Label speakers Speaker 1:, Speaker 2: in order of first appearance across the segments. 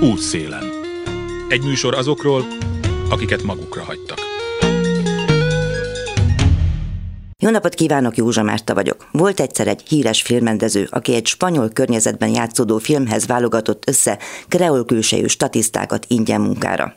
Speaker 1: Útszélen. Egy műsor azokról, akiket magukra hagytak.
Speaker 2: Jó napot kívánok, Józsa Márta vagyok. Volt egyszer egy híres filmrendező, aki egy spanyol környezetben játszódó filmhez válogatott össze kreol külsejű statisztákat ingyen munkára.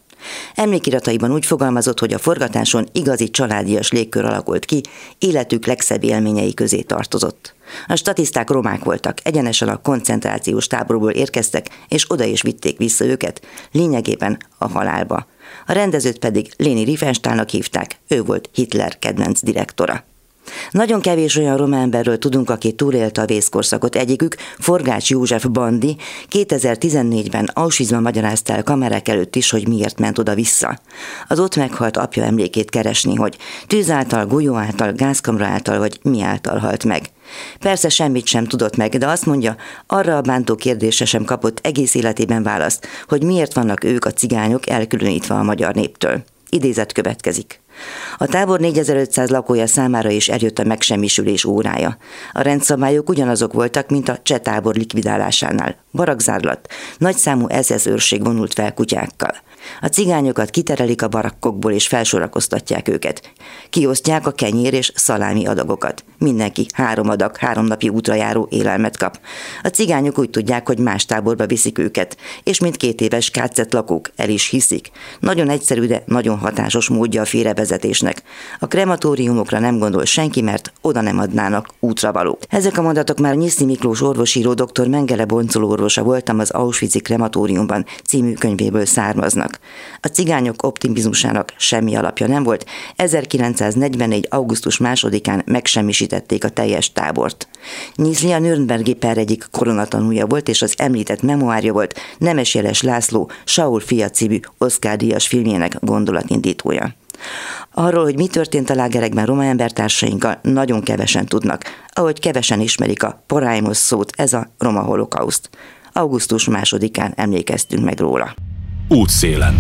Speaker 2: Emlékirataiban úgy fogalmazott, hogy a forgatáson igazi családias légkör alakult ki, életük legszebb élményei közé tartozott. A statiszták romák voltak, egyenesen a koncentrációs táborból érkeztek, és oda is vitték vissza őket, lényegében a halálba. A rendezőt pedig Léni Riefenstahlnak hívták, ő volt Hitler kedvenc direktora. Nagyon kevés olyan román emberről tudunk, aki túlélte a vészkorszakot. Egyikük, Forgács József Bandi, 2014-ben Auschwitzban magyarázta el kamerák előtt is, hogy miért ment oda-vissza. Az ott meghalt apja emlékét keresni, hogy tűz által, golyó által, gázkamra által vagy mi által halt meg. Persze semmit sem tudott meg, de azt mondja, arra a bántó kérdése sem kapott egész életében választ, hogy miért vannak ők a cigányok elkülönítve a magyar néptől. Idézet következik. A tábor 4500 lakója számára is eljött a megsemmisülés órája. A rendszabályok ugyanazok voltak, mint a cseh tábor likvidálásánál. Barakzárlat, nagyszámú SS őrség vonult fel kutyákkal. A cigányokat kiterelik a barakkokból és felsorakoztatják őket. Kiosztják a kenyér és szalámi adagokat. Mindenki három adag, három napi útra járó élelmet kap. A cigányok úgy tudják, hogy más táborba viszik őket, és mint két éves kácet lakók el is hiszik. Nagyon egyszerű, de nagyon hatásos módja a félrevezetésnek. A krematóriumokra nem gondol senki, mert oda nem adnának útravaló. Ezek a mondatok már Nyiszi Miklós orvosíró dr. Mengele Boncoló orvosa voltam az Auschwitz krematóriumban című könyvéből származnak voltak. A cigányok optimizmusának semmi alapja nem volt. 1944. augusztus másodikán megsemmisítették a teljes tábort. Nyizli a Nürnbergi per egyik koronatanúja volt, és az említett memoárja volt Nemes Jeles László Saul fia című Oscar díjas filmjének gondolatindítója. Arról, hogy mi történt a lágerekben roma embertársainkkal, nagyon kevesen tudnak, ahogy kevesen ismerik a poráimos szót, ez a roma holokauszt. Augusztus másodikán emlékeztünk meg róla
Speaker 1: útszélen.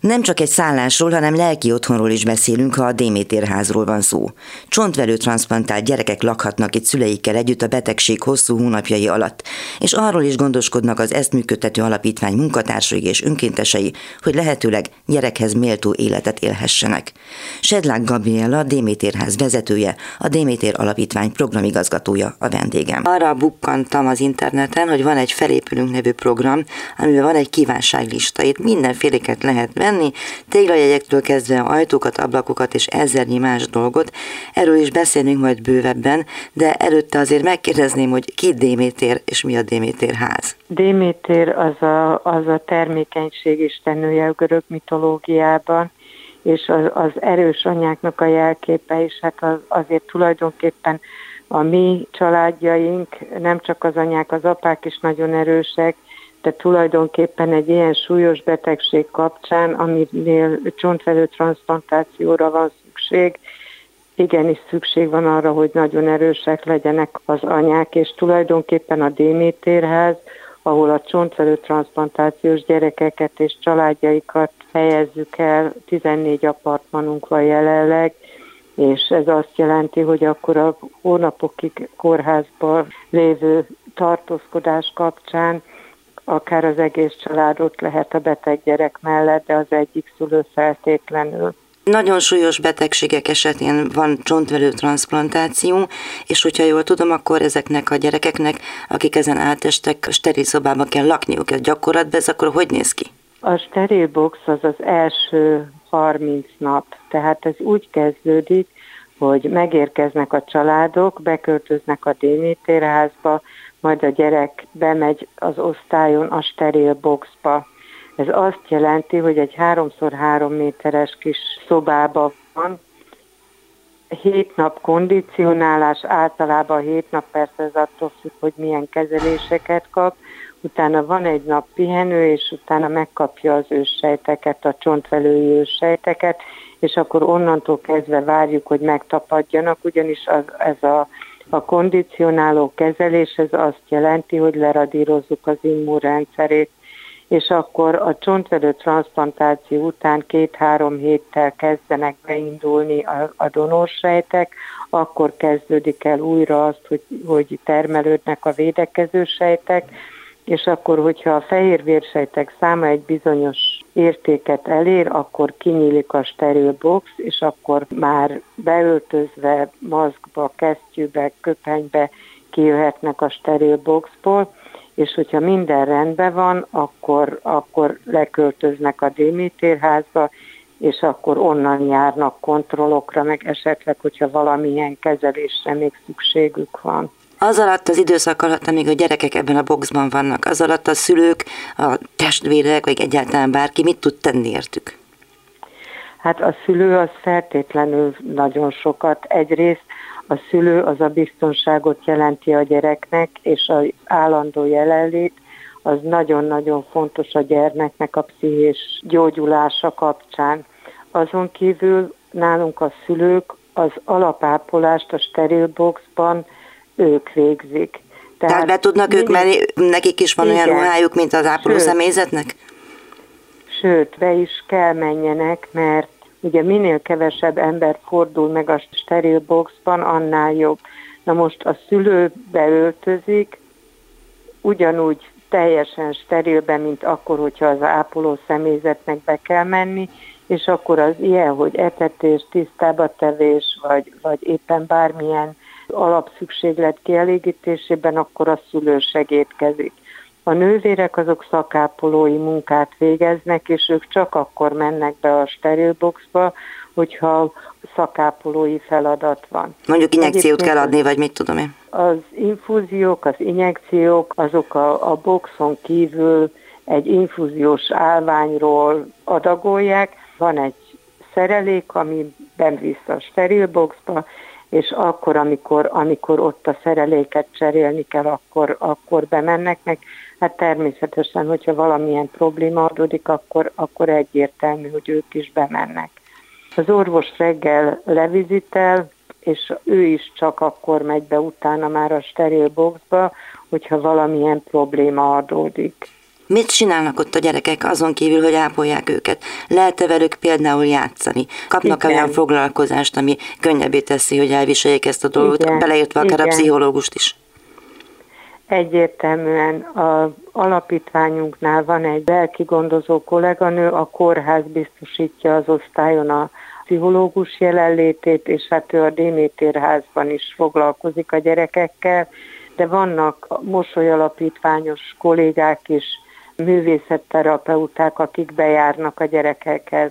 Speaker 2: Nem csak egy szállásról, hanem lelki otthonról is beszélünk, ha a Démétérházról van szó. Csontvelő transplantált gyerekek lakhatnak itt szüleikkel együtt a betegség hosszú hónapjai alatt, és arról is gondoskodnak az ezt működtető alapítvány munkatársai és önkéntesei, hogy lehetőleg gyerekhez méltó életet élhessenek. Sedlák Gabriella, Démétérház vezetője, a Démétér Alapítvány programigazgatója a vendégem. Arra bukkantam az interneten, hogy van egy Felépülünk nevű program, amiben van egy kívánságlista. Itt mindenféleket lehet venni, téglajegyektől kezdve ajtókat, ablakokat és ezernyi más dolgot. Erről is beszélünk majd bővebben, de előtte azért megkérdezném, hogy ki Démétér és mi a Démétér ház.
Speaker 3: Démétér az a, az a termékenység istennője a görög mitológiában, és az, az erős anyáknak a jelképe, és hát az, azért tulajdonképpen a mi családjaink, nem csak az anyák, az apák is nagyon erősek, de tulajdonképpen egy ilyen súlyos betegség kapcsán, aminél csontvelő transplantációra van szükség, igenis szükség van arra, hogy nagyon erősek legyenek az anyák, és tulajdonképpen a Démétérház, ahol a csontvelő transplantációs gyerekeket és családjaikat helyezzük el, 14 apartmanunk van jelenleg, és ez azt jelenti, hogy akkor a hónapokig kórházban lévő tartózkodás kapcsán akár az egész családot lehet a beteg gyerek mellett, de az egyik szülő feltétlenül.
Speaker 2: Nagyon súlyos betegségek esetén van csontvelő transplantáció, és hogyha jól tudom, akkor ezeknek a gyerekeknek, akik ezen átestek, steril szobában kell lakniuk. A gyakorlatban ez akkor hogy néz ki?
Speaker 3: A steril box az az első 30 nap, tehát ez úgy kezdődik, hogy megérkeznek a családok, beköltöznek a Démétérházba, majd a gyerek bemegy az osztályon a steril boxba. Ez azt jelenti, hogy egy 3x3 méteres kis szobába van, hét nap kondicionálás, általában hét nap persze ez attól függ, hogy milyen kezeléseket kap, utána van egy nap pihenő, és utána megkapja az őssejteket, a csontvelői őssejteket, és akkor onnantól kezdve várjuk, hogy megtapadjanak, ugyanis az, ez a a kondicionáló kezelés ez azt jelenti, hogy leradírozzuk az immunrendszerét, és akkor a csontvelő transplantáció után két-három héttel kezdenek beindulni a, a donorsejtek, akkor kezdődik el újra azt, hogy, hogy termelődnek a védekező sejtek, és akkor, hogyha a fehér vérsejtek száma egy bizonyos értéket elér, akkor kinyílik a steril box, és akkor már beöltözve, maszkba, kesztyűbe, köpenybe kijöhetnek a steril boxból, és hogyha minden rendben van, akkor, akkor leköltöznek a Démétérházba, és akkor onnan járnak kontrollokra, meg esetleg, hogyha valamilyen kezelésre még szükségük van.
Speaker 2: Az alatt az időszak alatt, amíg a gyerekek ebben a boxban vannak, az alatt a szülők, a testvérek, vagy egyáltalán bárki mit tud tenni értük?
Speaker 3: Hát a szülő az feltétlenül nagyon sokat. Egyrészt a szülő az a biztonságot jelenti a gyereknek, és az állandó jelenlét az nagyon-nagyon fontos a gyermeknek a pszichés gyógyulása kapcsán. Azon kívül nálunk a szülők az alapápolást a sterilboxban ők végzik.
Speaker 2: Tehát, Tehát be tudnak ők menni, nekik is van igen. olyan ruhájuk, mint az ápoló személyzetnek?
Speaker 3: Sőt, be is kell menjenek, mert ugye minél kevesebb ember fordul meg a steril boxban, annál jobb. Na most a szülő beöltözik, ugyanúgy teljesen sterilben, mint akkor, hogyha az ápoló személyzetnek be kell menni, és akkor az ilyen, hogy etetés, tisztába tevés, vagy, vagy éppen bármilyen alapszükséglet kielégítésében, akkor a szülő segítkezik. A nővérek azok szakápolói munkát végeznek, és ők csak akkor mennek be a sterilboxba, hogyha szakápolói feladat van.
Speaker 2: Mondjuk injekciót Egyébként kell adni, vagy mit tudom én?
Speaker 3: Az infúziók, az injekciók, azok a, a boxon kívül egy infúziós állványról adagolják. Van egy szerelék, ami visz a sterilboxba, és akkor, amikor, amikor ott a szereléket cserélni kell, akkor, akkor bemennek meg. Hát természetesen, hogyha valamilyen probléma adódik, akkor, akkor egyértelmű, hogy ők is bemennek. Az orvos reggel levizitel, és ő is csak akkor megy be utána már a steril boxba, hogyha valamilyen probléma adódik.
Speaker 2: Mit csinálnak ott a gyerekek azon kívül, hogy ápolják őket? Lehet-e velük például játszani? Kapnak -e olyan foglalkozást, ami könnyebbé teszi, hogy elviseljék ezt a dolgot, Igen. beleértve akár Igen. a pszichológust is?
Speaker 3: Egyértelműen a alapítványunknál van egy lelki gondozó kolléganő, a kórház biztosítja az osztályon a pszichológus jelenlétét, és hát ő a Démétérházban is foglalkozik a gyerekekkel, de vannak mosolyalapítványos kollégák is, művészetterapeuták, akik bejárnak a gyerekekhez.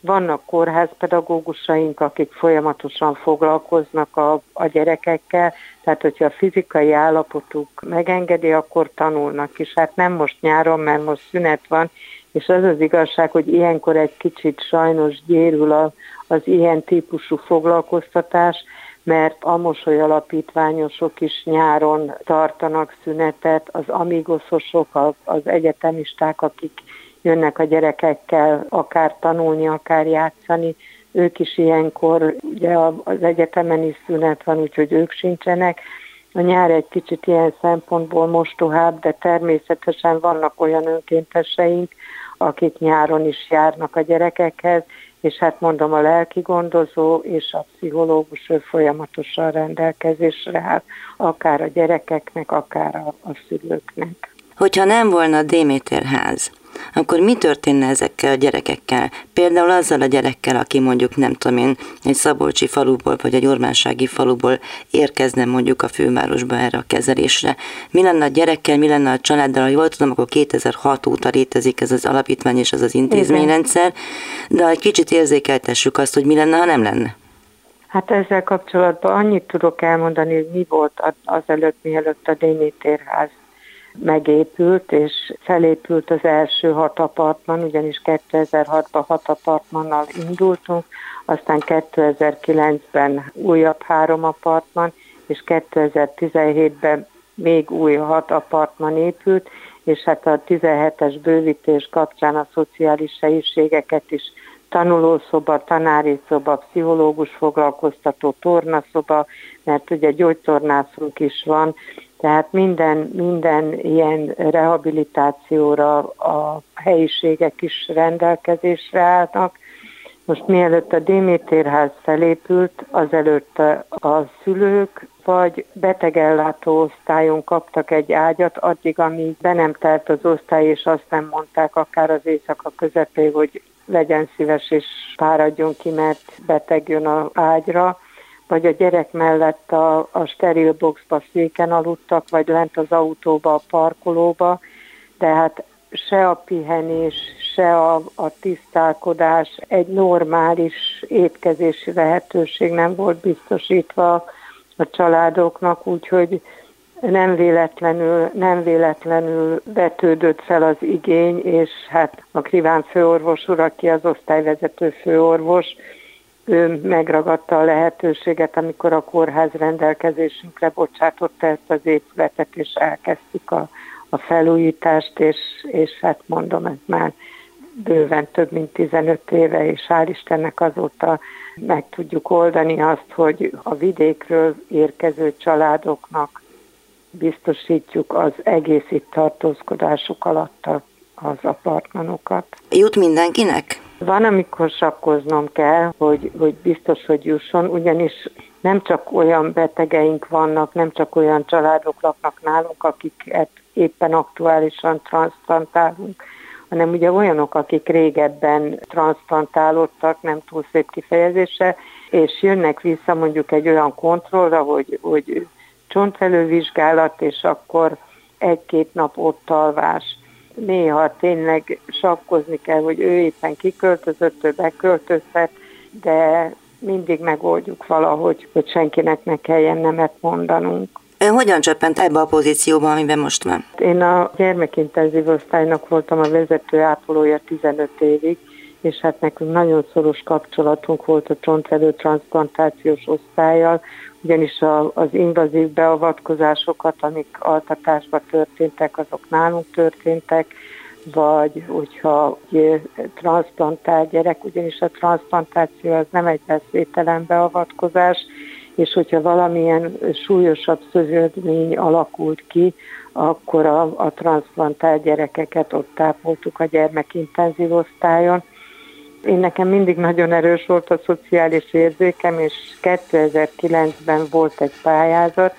Speaker 3: Vannak kórházpedagógusaink, akik folyamatosan foglalkoznak a, a gyerekekkel, tehát hogyha a fizikai állapotuk megengedi, akkor tanulnak is. Hát nem most nyáron, mert most szünet van, és az az igazság, hogy ilyenkor egy kicsit sajnos gyérül a, az ilyen típusú foglalkoztatás, mert a mosoly alapítványosok is nyáron tartanak szünetet, az amigoszosok, az egyetemisták, akik jönnek a gyerekekkel akár tanulni, akár játszani, ők is ilyenkor, ugye az egyetemen is szünet van, úgyhogy ők sincsenek. A nyár egy kicsit ilyen szempontból mostohább, de természetesen vannak olyan önkénteseink, akik nyáron is járnak a gyerekekhez, és hát mondom, a lelki gondozó és a pszichológus ő folyamatosan rendelkezésre áll, akár a gyerekeknek, akár a, a szülőknek.
Speaker 2: Hogyha nem volna a Déméterház, akkor mi történne ezekkel a gyerekekkel? Például azzal a gyerekkel, aki mondjuk nem tudom én, egy szabolcsi faluból vagy egy ormánsági faluból érkezne mondjuk a fővárosba erre a kezelésre. Mi lenne a gyerekkel, mi lenne a családdal? Ha jól tudom, akkor 2006 óta létezik ez az alapítvány és ez az intézményrendszer, de egy kicsit érzékeltessük azt, hogy mi lenne, ha nem lenne.
Speaker 3: Hát ezzel kapcsolatban annyit tudok elmondani, hogy mi volt azelőtt, mielőtt a Démétérház megépült, és felépült az első hat apartman, ugyanis 2006-ban hat apartmannal indultunk, aztán 2009-ben újabb három apartman, és 2017-ben még új hat apartman épült, és hát a 17-es bővítés kapcsán a szociális helyiségeket is tanulószoba, tanári szoba, pszichológus foglalkoztató tornaszoba, mert ugye gyógytornászunk is van, tehát minden, minden ilyen rehabilitációra a helyiségek is rendelkezésre állnak. Most mielőtt a Démétérház felépült, azelőtt a szülők vagy betegellátó osztályon kaptak egy ágyat, addig, amíg be nem telt az osztály, és azt nem mondták akár az éjszaka közepé, hogy legyen szíves és fáradjon ki, mert beteg jön a ágyra, vagy a gyerek mellett a, a steril boxba széken aludtak, vagy lent az autóba, a parkolóba, tehát se a pihenés, se a, a tisztálkodás, egy normális étkezési lehetőség nem volt biztosítva a családoknak, úgyhogy nem véletlenül, nem véletlenül vetődött fel az igény, és hát a Kriván főorvos úr, aki az osztályvezető főorvos, ő megragadta a lehetőséget, amikor a kórház rendelkezésünkre bocsátotta ezt az épületet, és elkezdtük a, a felújítást, és, és hát mondom, ez már bőven több mint 15 éve, és hál' Istennek azóta meg tudjuk oldani azt, hogy a vidékről érkező családoknak biztosítjuk az egész itt tartózkodásuk alatt az apartmanokat.
Speaker 2: Jut mindenkinek?
Speaker 3: Van, amikor sakkoznom kell, hogy, hogy biztos, hogy jusson, ugyanis nem csak olyan betegeink vannak, nem csak olyan családok laknak nálunk, akiket éppen aktuálisan transplantálunk, hanem ugye olyanok, akik régebben transplantálódtak, nem túl szép kifejezése, és jönnek vissza mondjuk egy olyan kontrollra, hogy, hogy csontfelővizsgálat, és akkor egy-két nap ott alvás. Néha tényleg sakkozni kell, hogy ő éppen kiköltözött, ő beköltözhet, de mindig megoldjuk valahogy, hogy senkinek ne kelljen nemet mondanunk.
Speaker 2: Ön hogyan csöppent ebbe a pozícióba, amiben most van?
Speaker 3: Én a gyermekintenzív osztálynak voltam a vezető ápolója 15 évig, és hát nekünk nagyon szoros kapcsolatunk volt a csontvelő transplantációs osztályjal, ugyanis a, az invazív beavatkozásokat, amik altatásban történtek, azok nálunk történtek, vagy hogyha transplantált gyerek, ugyanis a transplantáció az nem egy veszélytelen beavatkozás, és hogyha valamilyen súlyosabb szövődmény alakult ki, akkor a, a transplantált gyerekeket ott tápoltuk a gyermekintenzív osztályon. Én nekem mindig nagyon erős volt a szociális érzékem, és 2009-ben volt egy pályázat,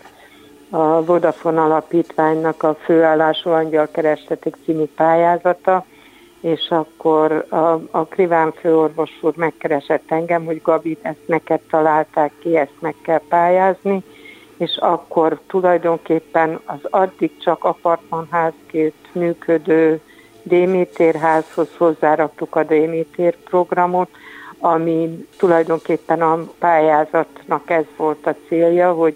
Speaker 3: a Vodafone Alapítványnak a főállású angyalkerestetik című pályázata, és akkor a, a Kriván főorvos úr megkeresett engem, hogy Gabi, ezt neked találták ki, ezt meg kell pályázni, és akkor tulajdonképpen az addig csak apartmanházként működő Démétérházhoz hozzáraktuk a Démétér programot, ami tulajdonképpen a pályázatnak ez volt a célja, hogy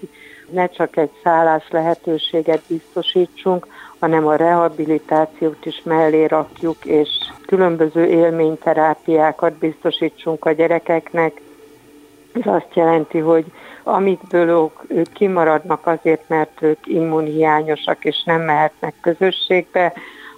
Speaker 3: ne csak egy szállás lehetőséget biztosítsunk, hanem a rehabilitációt is mellé rakjuk, és különböző élményterápiákat biztosítsunk a gyerekeknek. Ez azt jelenti, hogy amikből ők, kimaradnak azért, mert ők immunhiányosak és nem mehetnek közösségbe,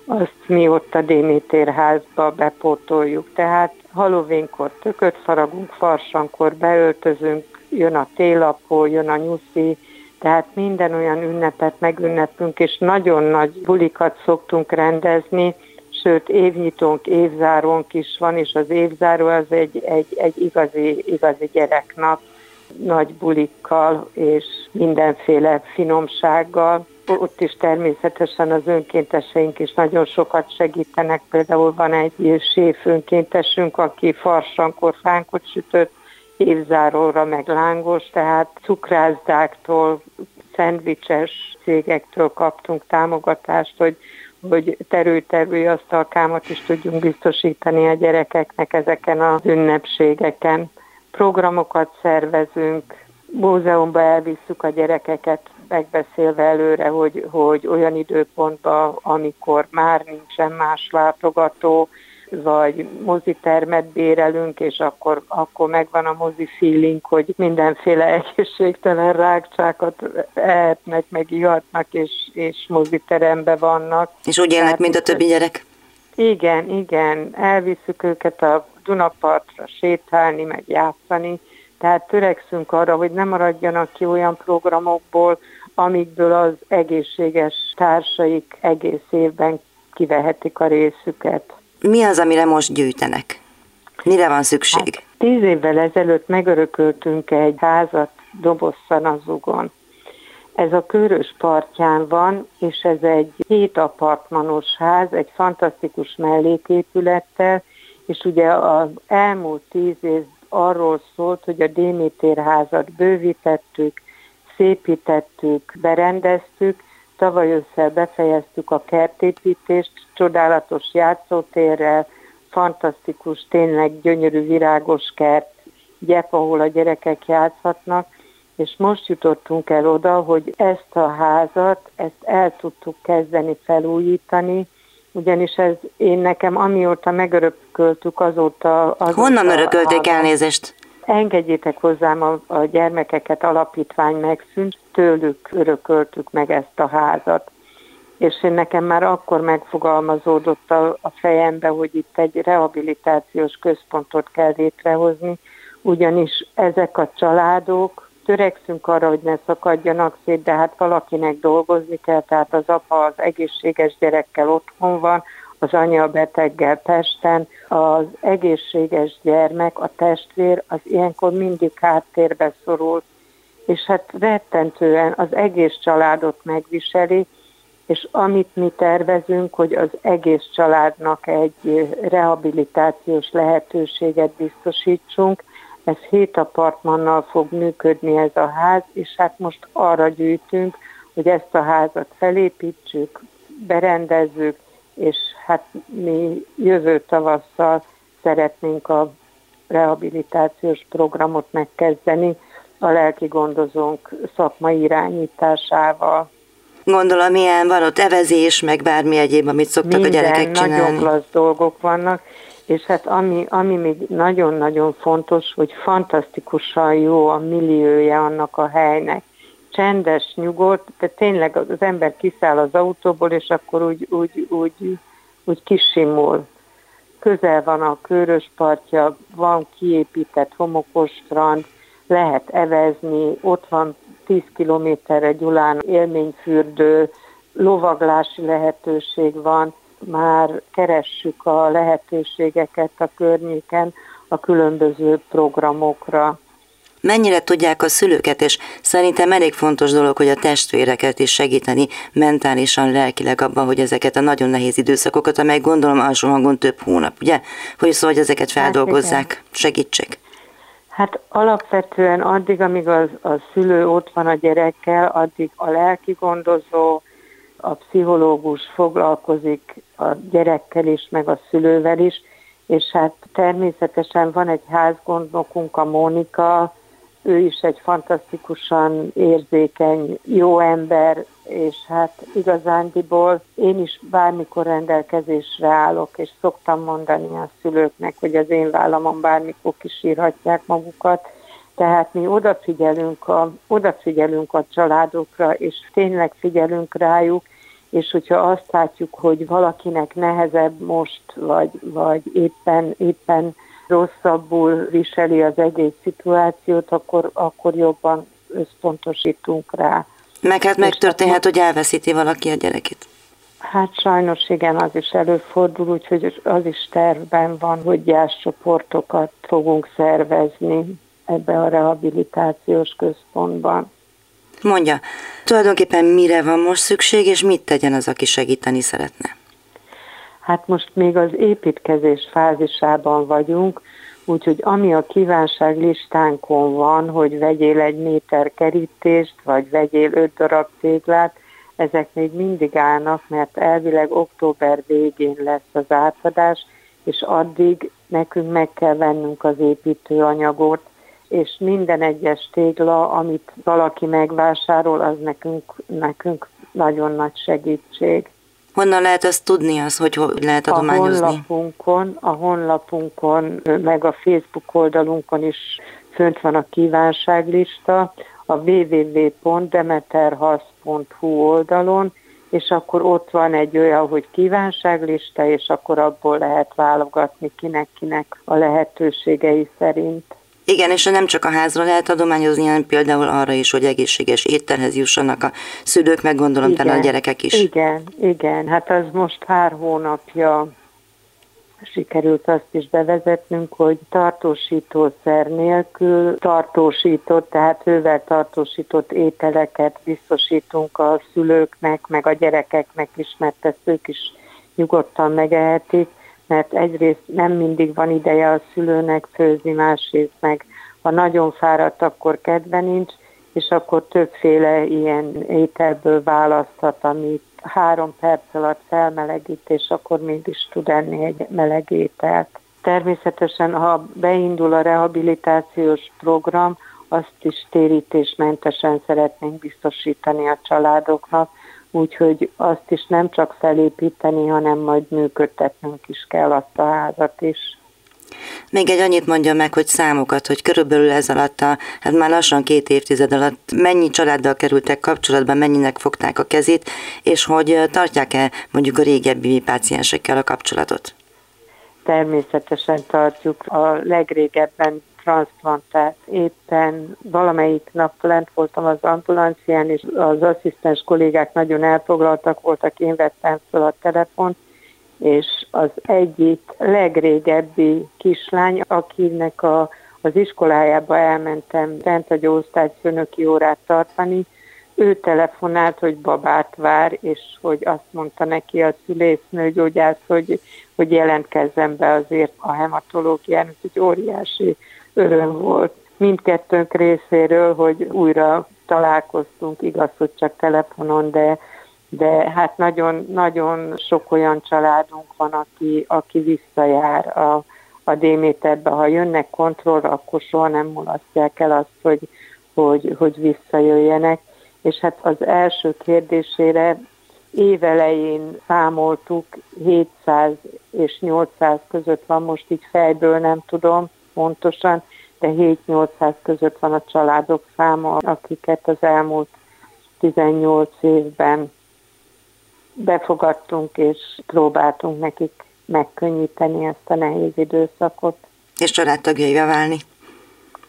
Speaker 3: azt mi ott a Démétérházba bepótoljuk. Tehát halovénkor tököt faragunk, farsankor beöltözünk, jön a télapó, jön a nyuszi, tehát minden olyan ünnepet megünnepünk, és nagyon nagy bulikat szoktunk rendezni, sőt évnyitónk, évzárónk is van, és az évzáró az egy, egy, egy igazi, igazi gyereknap, nagy bulikkal és mindenféle finomsággal. Ott is természetesen az önkénteseink is nagyon sokat segítenek. Például van egy séf önkéntesünk, aki farsankor fánkot sütött, évzáróra meg lángos, tehát cukrászdáktól, szendvicses cégektől kaptunk támogatást, hogy hogy terülterülő asztalkámat is tudjunk biztosítani a gyerekeknek ezeken az ünnepségeken. Programokat szervezünk, múzeumba elvisszük a gyerekeket, megbeszélve előre, hogy, hogy olyan időpontban, amikor már nincsen más látogató, vagy mozitermet bérelünk, és akkor, akkor megvan a mozi feeling, hogy mindenféle egészségtelen rákcsákat ehetnek, meg ihatnak, és, és moziterembe vannak.
Speaker 2: És úgy élnek, mint a többi gyerek?
Speaker 3: Igen, igen. Elviszük őket a Dunapartra sétálni, meg játszani, tehát törekszünk arra, hogy ne maradjanak ki olyan programokból, amikből az egészséges társaik egész évben kivehetik a részüket.
Speaker 2: Mi az, amire most gyűjtenek? Mire van szükség? Hát,
Speaker 3: tíz évvel ezelőtt megörököltünk egy házat Dobosszanazugon, Ez a Körös partján van, és ez egy hét apartmanos ház, egy fantasztikus melléképülettel, és ugye az elmúlt tíz év arról szólt, hogy a Démétér házat bővítettük, szépítettük, berendeztük, tavaly ősszel befejeztük a kertépítést, csodálatos játszótérrel, fantasztikus, tényleg gyönyörű virágos kert, gyep, ahol a gyerekek játszhatnak, és most jutottunk el oda, hogy ezt a házat, ezt el tudtuk kezdeni felújítani, ugyanis ez én nekem amióta megörököltük azóta... azóta
Speaker 2: Honnan örökölték elnézést?
Speaker 3: Engedjétek hozzám a, a gyermekeket, alapítvány megszűnt, tőlük örököltük meg ezt a házat. És én nekem már akkor megfogalmazódott a, a fejembe, hogy itt egy rehabilitációs központot kell létrehozni, ugyanis ezek a családok, törekszünk arra, hogy ne szakadjanak szét, de hát valakinek dolgozni kell, tehát az apa az egészséges gyerekkel otthon van, az anya beteggel Pesten, az egészséges gyermek, a testvér, az ilyenkor mindig háttérbe szorul, és hát rettentően az egész családot megviseli, és amit mi tervezünk, hogy az egész családnak egy rehabilitációs lehetőséget biztosítsunk, ez hét apartmannal fog működni ez a ház, és hát most arra gyűjtünk, hogy ezt a házat felépítsük, berendezzük, és hát mi jövő tavasszal szeretnénk a rehabilitációs programot megkezdeni a lelki gondozónk szakmai irányításával.
Speaker 2: Gondolom, milyen van ott evezés, meg bármi egyéb, amit szoktak
Speaker 3: Minden,
Speaker 2: a gyerekek csinálni.
Speaker 3: nagyon klassz dolgok vannak, és hát ami, ami még nagyon-nagyon fontos, hogy fantasztikusan jó a milliója annak a helynek. Csendes, nyugodt, de tényleg az ember kiszáll az autóból, és akkor úgy, úgy, úgy, úgy kisimul. Közel van a körös partja, van kiépített homokos strand, lehet evezni, ott van 10 kilométerre Gyulán élményfürdő, lovaglási lehetőség van, már keressük a lehetőségeket a környéken a különböző programokra.
Speaker 2: Mennyire tudják a szülőket, és szerintem elég fontos dolog, hogy a testvéreket is segíteni mentálisan, lelkileg abban, hogy ezeket a nagyon nehéz időszakokat, amely gondolom alsó hangon több hónap, ugye? Hogy szóval, hogy ezeket feldolgozzák, hát segítsék.
Speaker 3: Hát alapvetően addig, amíg az, a szülő ott van a gyerekkel, addig a lelki gondozó, a pszichológus foglalkozik a gyerekkel is, meg a szülővel is, és hát természetesen van egy házgondnokunk, a Mónika, ő is egy fantasztikusan érzékeny, jó ember, és hát igazándiból én is bármikor rendelkezésre állok, és szoktam mondani a szülőknek, hogy az én vállamon bármikor kisírhatják magukat, tehát mi odafigyelünk a, odafigyelünk a családokra, és tényleg figyelünk rájuk, és hogyha azt látjuk, hogy valakinek nehezebb most, vagy, vagy éppen, éppen rosszabbul viseli az egész szituációt, akkor, akkor jobban összpontosítunk rá.
Speaker 2: Meg hát megtörténhet, hogy elveszíti valaki a gyerekét.
Speaker 3: Hát sajnos igen, az is előfordul, úgyhogy az is tervben van, hogy gyászcsoportokat fogunk szervezni ebbe a rehabilitációs központban.
Speaker 2: Mondja, tulajdonképpen mire van most szükség, és mit tegyen az, aki segíteni szeretne?
Speaker 3: Hát most még az építkezés fázisában vagyunk, úgyhogy ami a kívánság listánkon van, hogy vegyél egy méter kerítést, vagy vegyél öt darab téglát, ezek még mindig állnak, mert elvileg október végén lesz az átadás, és addig nekünk meg kell vennünk az építőanyagot, és minden egyes tégla, amit valaki megvásárol, az nekünk, nekünk nagyon nagy segítség.
Speaker 2: Honnan lehet ezt tudni, az, hogy hogy lehet adományozni?
Speaker 3: A honlapunkon, a honlapunkon, meg a Facebook oldalunkon is fönt van a kívánságlista, a www.demeterhasz.hu oldalon, és akkor ott van egy olyan, hogy kívánságlista, és akkor abból lehet válogatni kinek-kinek a lehetőségei szerint.
Speaker 2: Igen, és nem csak a házra lehet adományozni, hanem például arra is, hogy egészséges ételhez jussanak a szülők, meg gondolom talán a gyerekek is.
Speaker 3: Igen, igen, hát az most pár hónapja sikerült azt is bevezetnünk, hogy tartósítószer nélkül tartósított, tehát hővel tartósított ételeket biztosítunk a szülőknek, meg a gyerekeknek is, mert ezt ők is nyugodtan megehetik, mert egyrészt nem mindig van ideje a szülőnek főzni, másrészt meg ha nagyon fáradt, akkor kedve nincs, és akkor többféle ilyen ételből választhat, amit három perc alatt felmelegít, és akkor mégis tud enni egy meleg ételt. Természetesen, ha beindul a rehabilitációs program, azt is térítésmentesen szeretnénk biztosítani a családoknak, úgyhogy azt is nem csak felépíteni, hanem majd működtetnünk is kell azt a házat is.
Speaker 2: Még egy annyit mondja meg, hogy számokat, hogy körülbelül ez alatt, a, hát már lassan két évtized alatt mennyi családdal kerültek kapcsolatban, mennyinek fogták a kezét, és hogy tartják-e mondjuk a régebbi páciensekkel a kapcsolatot?
Speaker 3: Természetesen tartjuk. A legrégebben transplantált éppen valamelyik nap lent voltam az ambulancián, és az asszisztens kollégák nagyon elfoglaltak voltak, én vettem fel a telefont, és az egyik legrégebbi kislány, akinek a, az iskolájába elmentem bent a gyógysztályfőnöki órát tartani, ő telefonált, hogy babát vár, és hogy azt mondta neki a szülésznő gyógyász, hogy, hogy jelentkezzen be azért a hematológián, ez egy óriási öröm volt mindkettőnk részéről, hogy újra találkoztunk, igaz, hogy csak telefonon, de de hát nagyon, nagyon sok olyan családunk van, aki, aki visszajár a, a Déméterbe. Ha jönnek kontrollra, akkor soha nem mulasztják el azt, hogy, hogy, hogy visszajöjjenek. És hát az első kérdésére évelején számoltuk, 700 és 800 között van, most így fejből nem tudom pontosan, de 7-800 között van a családok száma, akiket az elmúlt 18 évben befogadtunk és próbáltunk nekik megkönnyíteni ezt a nehéz időszakot.
Speaker 2: És családtagjaival válni.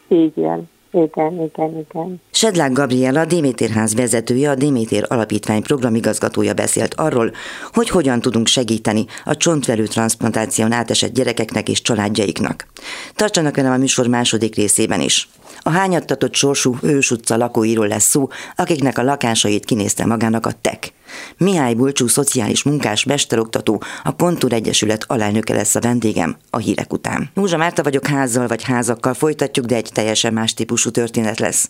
Speaker 3: Így jön. Igen, igen, igen.
Speaker 2: Sedlák Gabriela, a Démétérház vezetője, a Démétér Alapítvány programigazgatója beszélt arról, hogy hogyan tudunk segíteni a csontvelő transplantáción átesett gyerekeknek és családjaiknak. Tartsanak velem a műsor második részében is. A hányattatott sorsú Ős utca lakóiról lesz szó, akiknek a lakásait kinézte magának a TEK. Mihály Bulcsú szociális munkás mesteroktató, a Kontúr Egyesület alelnöke lesz a vendégem a hírek után. Núzsa Márta vagyok házzal vagy házakkal folytatjuk, de egy teljesen más típusú történet lesz.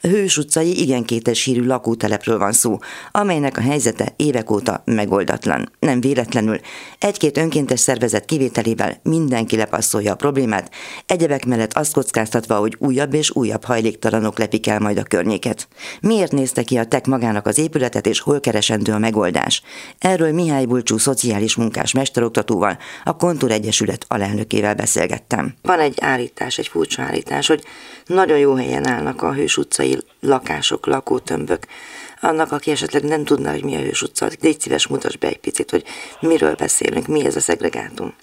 Speaker 2: A Hős utcai igen kétes hírű lakótelepről van szó, amelynek a helyzete évek óta megoldatlan. Nem véletlenül. Egy-két önkéntes szervezet kivételével mindenki lepasszolja a problémát, egyebek mellett azt kockáztatva, hogy újabb és újabb hajléktalanok lepik el majd a környéket. Miért nézte ki a TEK magának az épületet, és hol keresen keresendő a megoldás. Erről Mihály Bulcsú szociális munkás mesteroktatóval, a Kontur Egyesület alelnökével beszélgettem. Van egy állítás, egy furcsa állítás, hogy nagyon jó helyen állnak a Hős utcai lakások, lakótömbök. Annak, aki esetleg nem tudná, hogy mi a Hős utca, légy szíves, mutasd be egy picit, hogy miről beszélünk, mi ez a szegregátum.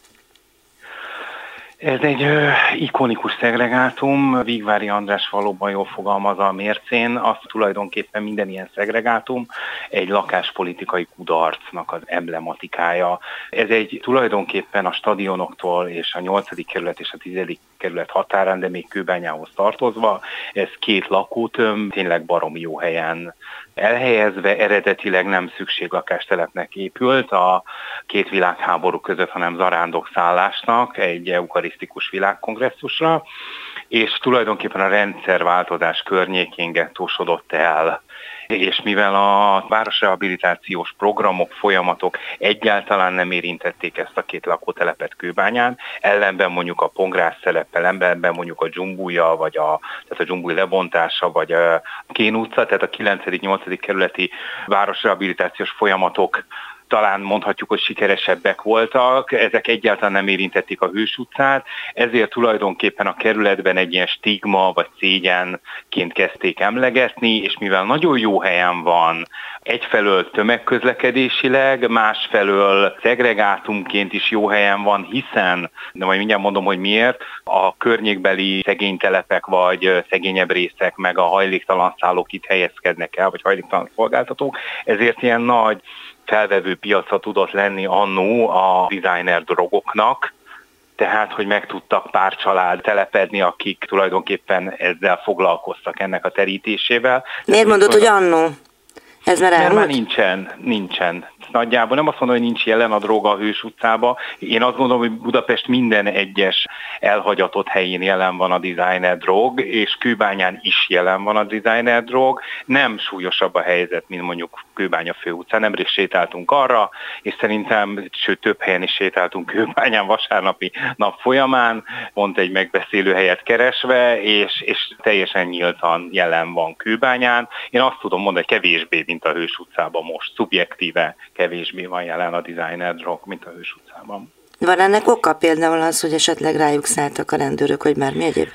Speaker 4: Ez egy ö, ikonikus szegregátum, Vigvári András valóban jól fogalmazza a mércén, az tulajdonképpen minden ilyen szegregátum egy lakáspolitikai kudarcnak az emblematikája. Ez egy tulajdonképpen a stadionoktól és a 8. kerület és a 10. kerület határán, de még Kőbányához tartozva, ez két lakótömb, tényleg barom jó helyen elhelyezve, eredetileg nem szükséglakástelepnek épült a két világháború között, hanem zarándok szállásnak egy eukarisztikus világkongresszusra, és tulajdonképpen a rendszerváltozás környékén gettósodott el és mivel a városrehabilitációs programok, folyamatok egyáltalán nem érintették ezt a két lakótelepet Kőbányán, ellenben mondjuk a Pongrász szeleppel, ellenben mondjuk a Dzsumbúja, vagy a, tehát a Dzsumbúj lebontása, vagy a Kén utca, tehát a 9.-8. kerületi városrehabilitációs folyamatok talán mondhatjuk, hogy sikeresebbek voltak, ezek egyáltalán nem érintették a Hős utcát, ezért tulajdonképpen a kerületben egy ilyen stigma vagy szégyenként kezdték emlegetni, és mivel nagyon jó helyen van, egyfelől tömegközlekedésileg, másfelől szegregátumként is jó helyen van, hiszen, de majd mindjárt mondom, hogy miért, a környékbeli szegénytelepek vagy szegényebb részek meg a hajléktalan szállók itt helyezkednek el, vagy hajléktalan szolgáltatók, ezért ilyen nagy felvevő piaca tudott lenni annó a designer drogoknak, tehát hogy meg tudtak pár család telepedni, akik tulajdonképpen ezzel foglalkoztak ennek a terítésével.
Speaker 2: Miért mondod, hogy annó? Ez már
Speaker 4: Mert már nincsen, nincsen nagyjából nem azt mondom, hogy nincs jelen a droga a Hős utcába. Én azt gondolom, hogy Budapest minden egyes elhagyatott helyén jelen van a designer drog, és Kőbányán is jelen van a designer drog. Nem súlyosabb a helyzet, mint mondjuk Kőbánya főutcán. Nemrég sétáltunk arra, és szerintem, sőt több helyen is sétáltunk Kőbányán vasárnapi nap folyamán, pont egy megbeszélő helyet keresve, és, és teljesen nyíltan jelen van Kőbányán. Én azt tudom mondani, kevésbé, mint a Hős utcában most, szubjektíve kevésbé van jelen a designer rock, mint a Hős utcában.
Speaker 2: Van ennek oka például az, hogy esetleg rájuk szálltak a rendőrök, vagy már mi egyéb?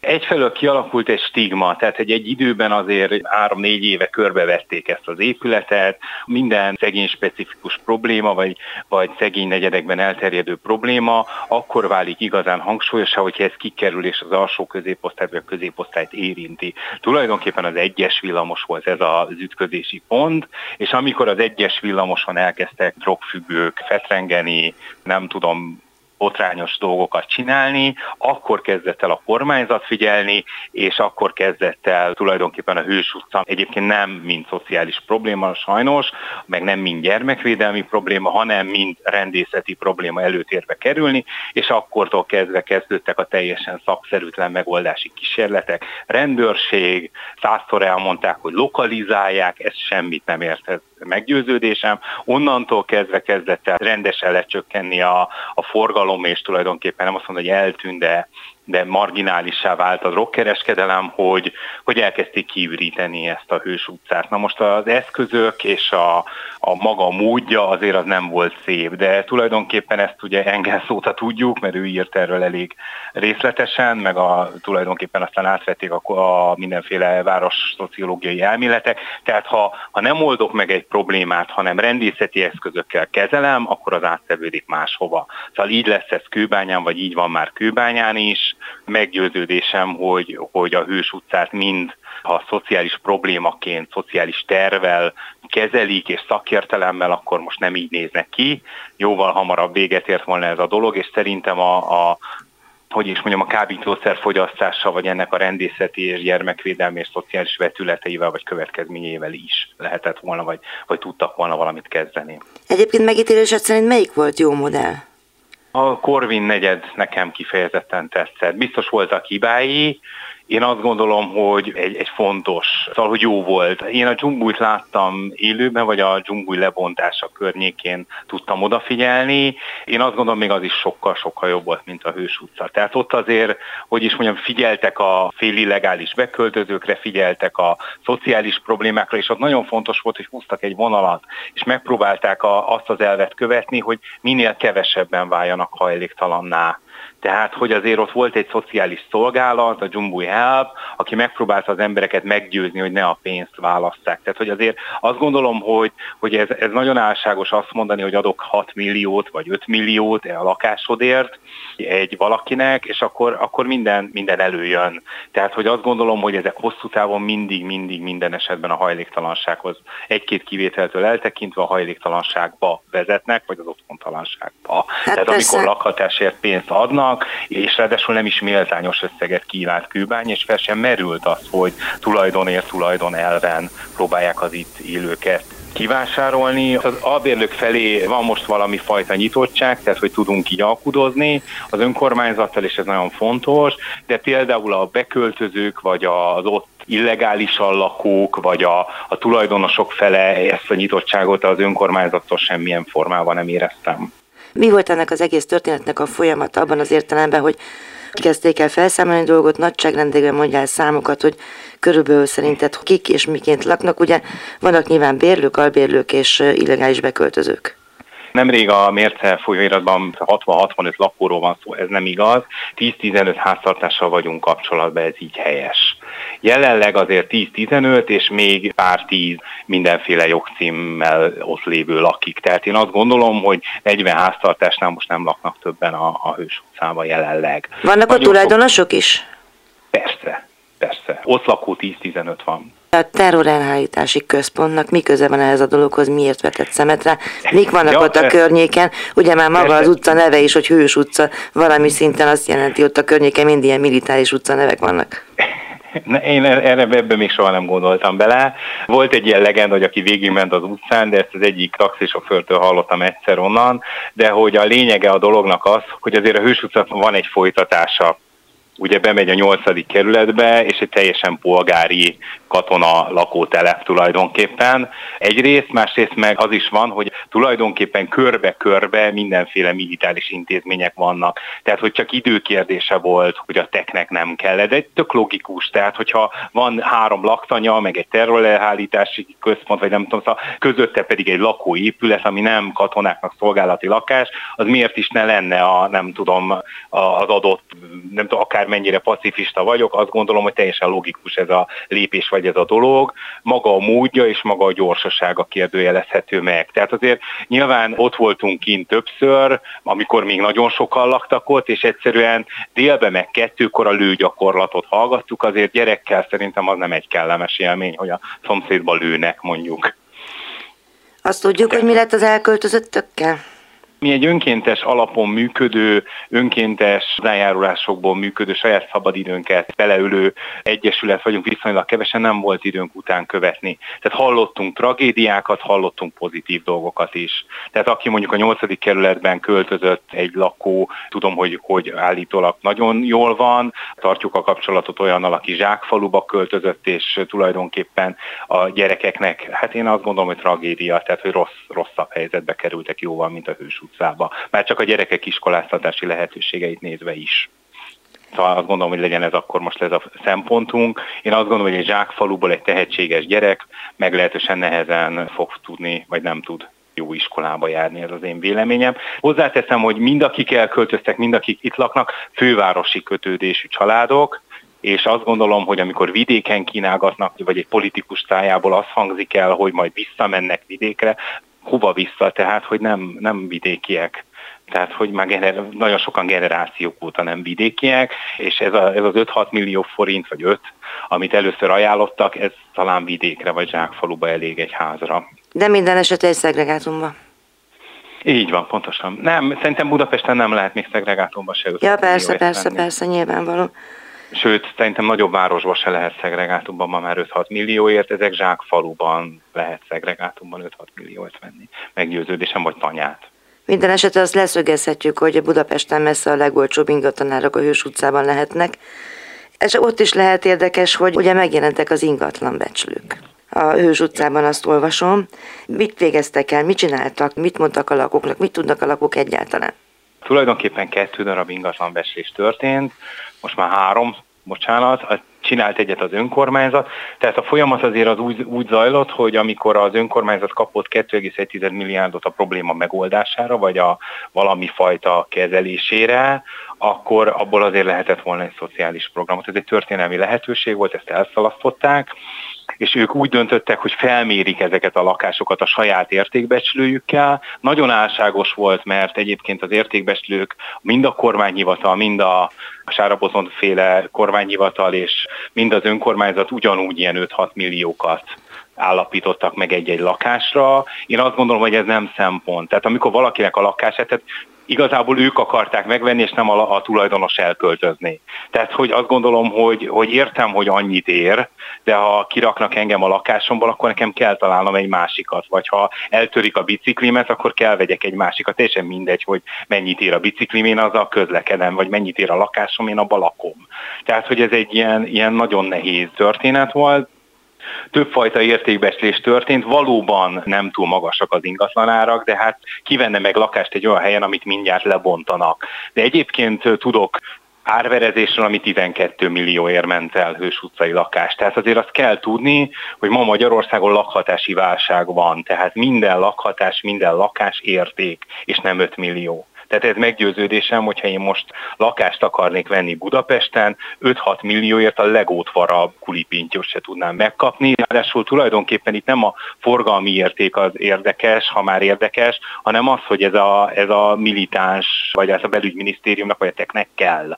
Speaker 4: Egyfelől kialakult egy stigma, tehát egy, egy időben azért három-négy éve körbevették ezt az épületet, minden szegény specifikus probléma, vagy, vagy szegény negyedekben elterjedő probléma, akkor válik igazán hangsúlyosá, hogyha ez kikerül és az alsó középosztályt vagy a középosztályt érinti. Tulajdonképpen az egyes villamos volt ez az ütközési pont, és amikor az egyes villamoson elkezdtek drogfüggők fetrengeni, nem tudom, botrányos dolgokat csinálni, akkor kezdett el a kormányzat figyelni, és akkor kezdett el tulajdonképpen a Hős utca egyébként nem mint szociális probléma sajnos, meg nem mint gyermekvédelmi probléma, hanem mint rendészeti probléma előtérbe kerülni, és akkortól kezdve kezdődtek a teljesen szakszerűtlen megoldási kísérletek. Rendőrség, százszor elmondták, hogy lokalizálják, ez semmit nem ért meggyőződésem. Onnantól kezdve kezdett el rendesen lecsökkenni a, a forgalom, és tulajdonképpen nem azt mondom, hogy eltűnt, de de marginálissá vált a drogkereskedelem, hogy, hogy elkezdték kiüríteni ezt a Hős utcát. Na most az eszközök és a, a maga módja azért az nem volt szép, de tulajdonképpen ezt ugye Engels óta tudjuk, mert ő írt erről elég részletesen, meg a, tulajdonképpen aztán átvették a, a mindenféle város szociológiai elméletek. Tehát ha, ha nem oldok meg egy problémát, hanem rendészeti eszközökkel kezelem, akkor az áttevődik máshova. Szóval így lesz ez Kőbányán, vagy így van már Kőbányán is, meggyőződésem, hogy, hogy a Hős utcát mind ha szociális problémaként, szociális tervel kezelik és szakértelemmel, akkor most nem így néznek ki. Jóval hamarabb véget ért volna ez a dolog, és szerintem a, a hogy is mondjam, a kábítószer fogyasztása, vagy ennek a rendészeti és gyermekvédelmi és szociális vetületeivel, vagy következményeivel is lehetett volna, vagy, vagy tudtak volna valamit kezdeni.
Speaker 2: Egyébként megítélésed szerint melyik volt jó modell?
Speaker 4: A Corvin negyed nekem kifejezetten tetszett. Biztos voltak hibái, én azt gondolom, hogy egy, egy fontos, szóval, hogy jó volt. Én a dzsumbújt láttam élőben, vagy a dzsumbúj lebontása környékén tudtam odafigyelni. Én azt gondolom, még az is sokkal-sokkal jobb volt, mint a Hős utca. Tehát ott azért, hogy is mondjam, figyeltek a féli legális beköltözőkre, figyeltek a szociális problémákra, és ott nagyon fontos volt, hogy húztak egy vonalat, és megpróbálták a, azt az elvet követni, hogy minél kevesebben váljanak hajléktalanná tehát, hogy azért ott volt egy szociális szolgálat, a Jumbui Help, aki megpróbálta az embereket meggyőzni, hogy ne a pénzt válasszák. Tehát, hogy azért azt gondolom, hogy, hogy ez, ez nagyon álságos azt mondani, hogy adok 6 milliót vagy 5 milliót a lakásodért egy valakinek, és akkor, akkor minden, minden előjön. Tehát, hogy azt gondolom, hogy ezek hosszú távon mindig, mindig minden esetben a hajléktalansághoz egy-két kivételtől eltekintve a hajléktalanságba vezetnek, vagy az otthontalanságba. Hát Tehát persze. amikor lakhatásért pénzt adnak, vannak, és ráadásul nem is méltányos összeget kívánt Kőbány, és fel sem merült az, hogy tulajdonért tulajdon elven próbálják az itt élőket kivásárolni. Az albérlők felé van most valami fajta nyitottság, tehát hogy tudunk így alkudozni az önkormányzattal, és ez nagyon fontos, de például a beköltözők, vagy az ott illegálisan lakók, vagy a, a tulajdonosok fele ezt a nyitottságot az önkormányzattól semmilyen formában nem éreztem.
Speaker 2: Mi volt ennek az egész történetnek a folyamata abban az értelemben, hogy kezdték el felszámolni dolgot, nagyságrendekben mondjál számokat, hogy körülbelül szerinted kik és miként laknak. Ugye vannak nyilván bérlők, albérlők és illegális beköltözők.
Speaker 4: Nemrég a mérce folyóiratban 60-65 lakóról van szó, ez nem igaz. 10-15 háztartással vagyunk kapcsolatban, ez így helyes. Jelenleg azért 10-15 és még pár tíz mindenféle jogcímmel ott lévő lakik. Tehát én azt gondolom, hogy 40 háztartásnál most nem laknak többen a, a Hős utcában jelenleg.
Speaker 2: Vannak a tulajdonosok is?
Speaker 4: Persze, persze. Ott lakó 10-15 van.
Speaker 2: A terrorelhárítási központnak mi köze van ehhez a dologhoz, miért vetett szemet rá, mik vannak ja, ott a környéken, ugye már maga az utca neve is, hogy Hős utca, valami szinten azt jelenti, ott a környéken mind ilyen militáris utca nevek vannak.
Speaker 4: Én erre ebben még soha nem gondoltam bele. Volt egy ilyen legenda, hogy aki végigment az utcán, de ezt az egyik taxisofőrtől hallottam egyszer onnan, de hogy a lényege a dolognak az, hogy azért a Hős utca van egy folytatása ugye bemegy a nyolcadik kerületbe, és egy teljesen polgári katona lakótelep tulajdonképpen. Egyrészt, másrészt meg az is van, hogy tulajdonképpen körbe-körbe mindenféle militáris intézmények vannak. Tehát, hogy csak időkérdése volt, hogy a teknek nem kell. De egy tök logikus, tehát, hogyha van három laktanya, meg egy terrorelhállítási központ, vagy nem tudom, szóval közötte pedig egy lakóépület, ami nem katonáknak szolgálati lakás, az miért is ne lenne a, nem tudom, az adott, nem tudom, akár mennyire pacifista vagyok, azt gondolom, hogy teljesen logikus ez a lépés vagy ez a dolog. Maga a módja és maga a gyorsasága kérdőjelezhető meg. Tehát azért nyilván ott voltunk kint többször, amikor még nagyon sokan laktak ott, és egyszerűen délbe meg kettőkor a lőgyakorlatot hallgattuk, azért gyerekkel szerintem az nem egy kellemes élmény, hogy a szomszédba lőnek mondjuk.
Speaker 2: Azt tudjuk, hogy mi lett az elköltözöttökkel?
Speaker 4: Mi egy önkéntes alapon működő, önkéntes zájárulásokból működő, saját szabadidőnket beleülő egyesület vagyunk, viszonylag kevesen nem volt időnk után követni. Tehát hallottunk tragédiákat, hallottunk pozitív dolgokat is. Tehát aki mondjuk a nyolcadik kerületben költözött egy lakó, tudom, hogy, hogy állítólag nagyon jól van, tartjuk a kapcsolatot olyannal, aki zsákfaluba költözött, és tulajdonképpen a gyerekeknek, hát én azt gondolom, hogy tragédia, tehát hogy rossz, rosszabb helyzetbe kerültek jóval, mint a hős utcába. Már csak a gyerekek iskoláztatási lehetőségeit nézve is. Szóval azt gondolom, hogy legyen ez akkor most ez a szempontunk. Én azt gondolom, hogy egy zsákfaluból egy tehetséges gyerek meglehetősen nehezen fog tudni, vagy nem tud jó iskolába járni, ez az én véleményem. Hozzáteszem, hogy mind akik elköltöztek, mind akik itt laknak, fővárosi kötődésű családok, és azt gondolom, hogy amikor vidéken kínálgatnak, vagy egy politikus szájából az hangzik el, hogy majd visszamennek vidékre, hova vissza, tehát hogy nem, nem vidékiek. Tehát, hogy már gener- nagyon sokan generációk óta nem vidékiek, és ez, a, ez az 5-6 millió forint, vagy 5, amit először ajánlottak, ez talán vidékre, vagy zsákfaluba elég egy házra.
Speaker 2: De minden esetre egy szegregátumba.
Speaker 4: Így van, pontosan. Nem, szerintem Budapesten nem lehet még szegregátumba se
Speaker 2: Ja, persze, persze, venni. persze, nyilvánvaló.
Speaker 4: Sőt, szerintem nagyobb városban se lehet szegregátumban ma már 5-6 millióért, ezek zsákfaluban lehet szegregátumban 5-6 milliót venni. Meggyőződésem vagy tanyát.
Speaker 2: Minden esetre azt leszögezhetjük, hogy Budapesten messze a legolcsóbb ingatlanárok a Hős utcában lehetnek, és ott is lehet érdekes, hogy ugye megjelentek az ingatlan becslők. A Hős utcában azt olvasom. Mit végeztek el, mit csináltak, mit mondtak a lakóknak, mit tudnak a lakók egyáltalán?
Speaker 4: Tulajdonképpen kettő darab ingatlanbecslés történt, most már három, bocsánat, csinált egyet az önkormányzat. Tehát a folyamat azért az úgy, úgy zajlott, hogy amikor az önkormányzat kapott 2,1 milliárdot a probléma megoldására, vagy a valami fajta kezelésére, akkor abból azért lehetett volna egy szociális programot. Ez egy történelmi lehetőség volt, ezt elszalasztották, és ők úgy döntöttek, hogy felmérik ezeket a lakásokat a saját értékbecslőjükkel. Nagyon álságos volt, mert egyébként az értékbecslők mind a kormányhivatal, mind a Sárabozon féle kormányhivatal és mind az önkormányzat ugyanúgy ilyen 5-6 milliókat állapítottak meg egy-egy lakásra. Én azt gondolom, hogy ez nem szempont. Tehát amikor valakinek a lakását, tehát igazából ők akarták megvenni, és nem a, a tulajdonos elköltözni. Tehát, hogy azt gondolom, hogy, hogy értem, hogy annyit ér, de ha kiraknak engem a lakásomból, akkor nekem kell találnom egy másikat, vagy ha eltörik a biciklimet, akkor kell vegyek egy másikat, teljesen mindegy, hogy mennyit ér a biciklim, én azzal közlekedem, vagy mennyit ér a lakásom, én abba lakom. Tehát, hogy ez egy ilyen, ilyen nagyon nehéz történet volt, többfajta értékbeslés történt, valóban nem túl magasak az ingatlanárak, de hát kivenne meg lakást egy olyan helyen, amit mindjárt lebontanak. De egyébként tudok árverezésről, ami 12 millióért ment el Hős utcai lakás. Tehát azért azt kell tudni, hogy ma Magyarországon lakhatási válság van, tehát minden lakhatás, minden lakás érték, és nem 5 millió. Tehát ez meggyőződésem, hogyha én most lakást akarnék venni Budapesten, 5-6 millióért a legótvarabb kulipintyot se tudnám megkapni. Ráadásul tulajdonképpen itt nem a forgalmi érték az érdekes, ha már érdekes, hanem az, hogy ez a, ez a militáns, vagy ez a belügyminisztériumnak, vagy a teknek kell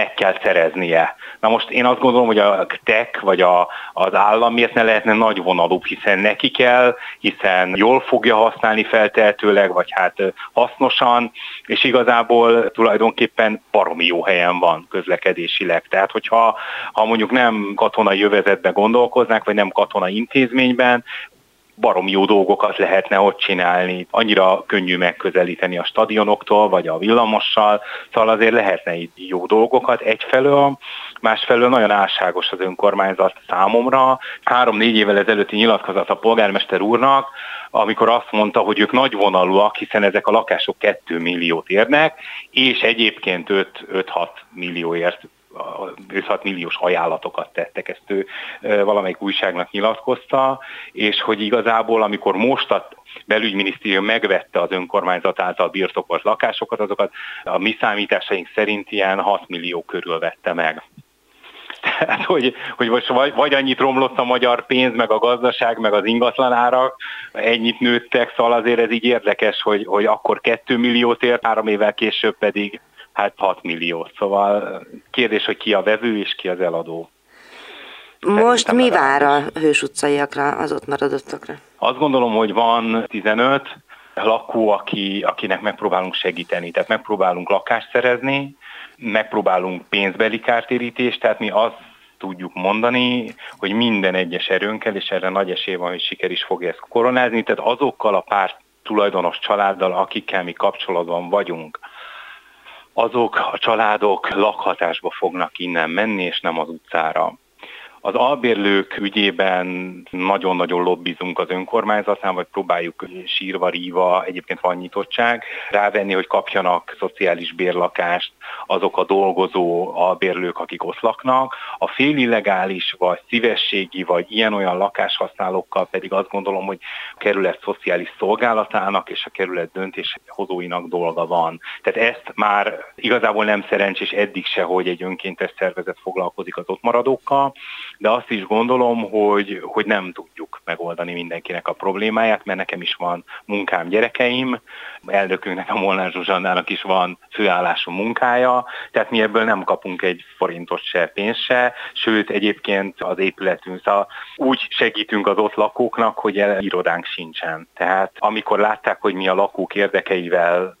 Speaker 4: meg kell szereznie. Na most én azt gondolom, hogy a tech vagy a, az állam miért ne lehetne nagy vonalúbb, hiszen neki kell, hiszen jól fogja használni feltehetőleg, vagy hát hasznosan, és igazából tulajdonképpen baromi jó helyen van közlekedésileg. Tehát, hogyha ha mondjuk nem katonai jövezetben gondolkoznák, vagy nem katonai intézményben, barom jó dolgokat lehetne ott csinálni. Annyira könnyű megközelíteni a stadionoktól, vagy a villamossal, szóval azért lehetne itt jó dolgokat egyfelől, másfelől nagyon álságos az önkormányzat számomra. Három-négy évvel ezelőtti nyilatkozat a polgármester úrnak, amikor azt mondta, hogy ők nagy vonalúak, hiszen ezek a lakások 2 milliót érnek, és egyébként 5-6 millióért 5-6 milliós ajánlatokat tettek, ezt ő valamelyik újságnak nyilatkozta, és hogy igazából, amikor most a belügyminisztérium megvette az önkormányzat által birtokolt lakásokat, azokat a mi számításaink szerint ilyen 6 millió körül vette meg. Tehát, hogy, hogy most vagy, vagy annyit romlott a magyar pénz, meg a gazdaság, meg az ingatlanárak, ennyit nőttek, szóval azért ez így érdekes, hogy, hogy akkor 2 milliót ért, három évvel később pedig hát 6 millió. Szóval kérdés, hogy ki a vevő és ki az eladó.
Speaker 2: Most mi vár a Hős utcaiakra, az ott maradottakra?
Speaker 4: Azt gondolom, hogy van 15 lakó, aki, akinek megpróbálunk segíteni. Tehát megpróbálunk lakást szerezni, megpróbálunk pénzbeli kártérítést, tehát mi azt tudjuk mondani, hogy minden egyes erőnkkel, és erre nagy esély van, hogy siker is fogja ezt koronázni, tehát azokkal a pár tulajdonos családdal, akikkel mi kapcsolatban vagyunk, azok a családok lakhatásba fognak innen menni, és nem az utcára. Az albérlők ügyében nagyon-nagyon lobbizunk az önkormányzatnál, vagy próbáljuk sírva, ríva, egyébként van nyitottság, rávenni, hogy kapjanak szociális bérlakást azok a dolgozó albérlők, akik ott laknak. A félillegális, vagy szívességi, vagy ilyen-olyan lakáshasználókkal pedig azt gondolom, hogy a kerület szociális szolgálatának és a kerület döntéshozóinak dolga van. Tehát ezt már igazából nem szerencsés eddig se, hogy egy önkéntes szervezet foglalkozik az ott maradókkal, de azt is gondolom, hogy, hogy nem tudjuk megoldani mindenkinek a problémáját, mert nekem is van munkám, gyerekeim, elnökünknek, a Molnár Zsuzsannának is van főállású munkája, tehát mi ebből nem kapunk egy forintot se, pénzt se, sőt egyébként az épületünk, szóval úgy segítünk az ott lakóknak, hogy irodánk sincsen. Tehát amikor látták, hogy mi a lakók érdekeivel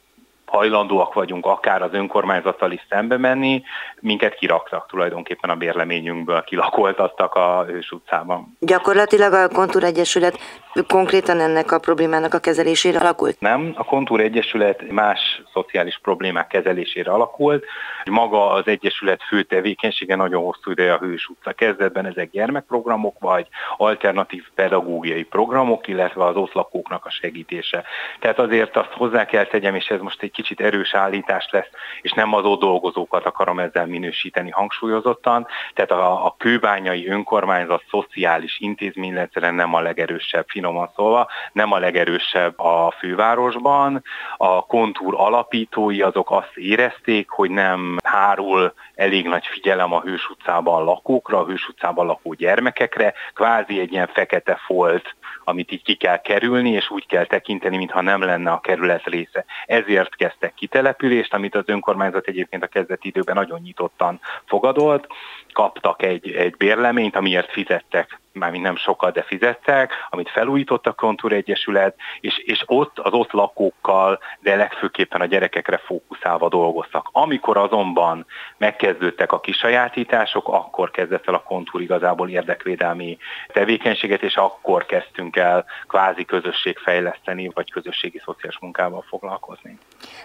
Speaker 4: hajlandóak vagyunk akár az önkormányzattal is szembe menni, minket kiraktak tulajdonképpen a bérleményünkből, kilakoltattak a Hős utcában.
Speaker 2: Gyakorlatilag a Kontúr Egyesület konkrétan ennek a problémának a kezelésére alakult?
Speaker 4: Nem, a Kontúr Egyesület más szociális problémák kezelésére alakult. Maga az Egyesület fő tevékenysége nagyon hosszú ideje a Hős utca kezdetben, ezek gyermekprogramok vagy alternatív pedagógiai programok, illetve az ott lakóknak a segítése. Tehát azért azt hozzá kell tegyem, és ez most egy kicsit erős állítás lesz, és nem az ott dolgozókat akarom ezzel minősíteni hangsúlyozottan. Tehát a, a kőbányai önkormányzat szociális intézményrendszeren nem a legerősebb, finoman szólva, nem a legerősebb a fővárosban. A kontúr alapítói azok azt érezték, hogy nem hárul elég nagy figyelem a Hős utcában lakókra, a Hős utcában lakó gyermekekre, kvázi egy ilyen fekete folt amit így ki kell kerülni, és úgy kell tekinteni, mintha nem lenne a kerület része. Ezért kezdtek kitelepülést, amit az önkormányzat egyébként a kezdeti időben nagyon nyitottan fogadolt. Kaptak egy, egy bérleményt, amiért fizettek mármint nem sokat, de fizettek, amit felújított a Kontúr Egyesület, és, és ott az ott lakókkal, de legfőképpen a gyerekekre fókuszálva dolgoztak. Amikor azonban megkezdődtek a kisajátítások, akkor kezdett el a Kontúr igazából érdekvédelmi tevékenységet, és akkor kezdtünk el kvázi közösségfejleszteni, vagy közösségi szociális munkával foglalkozni.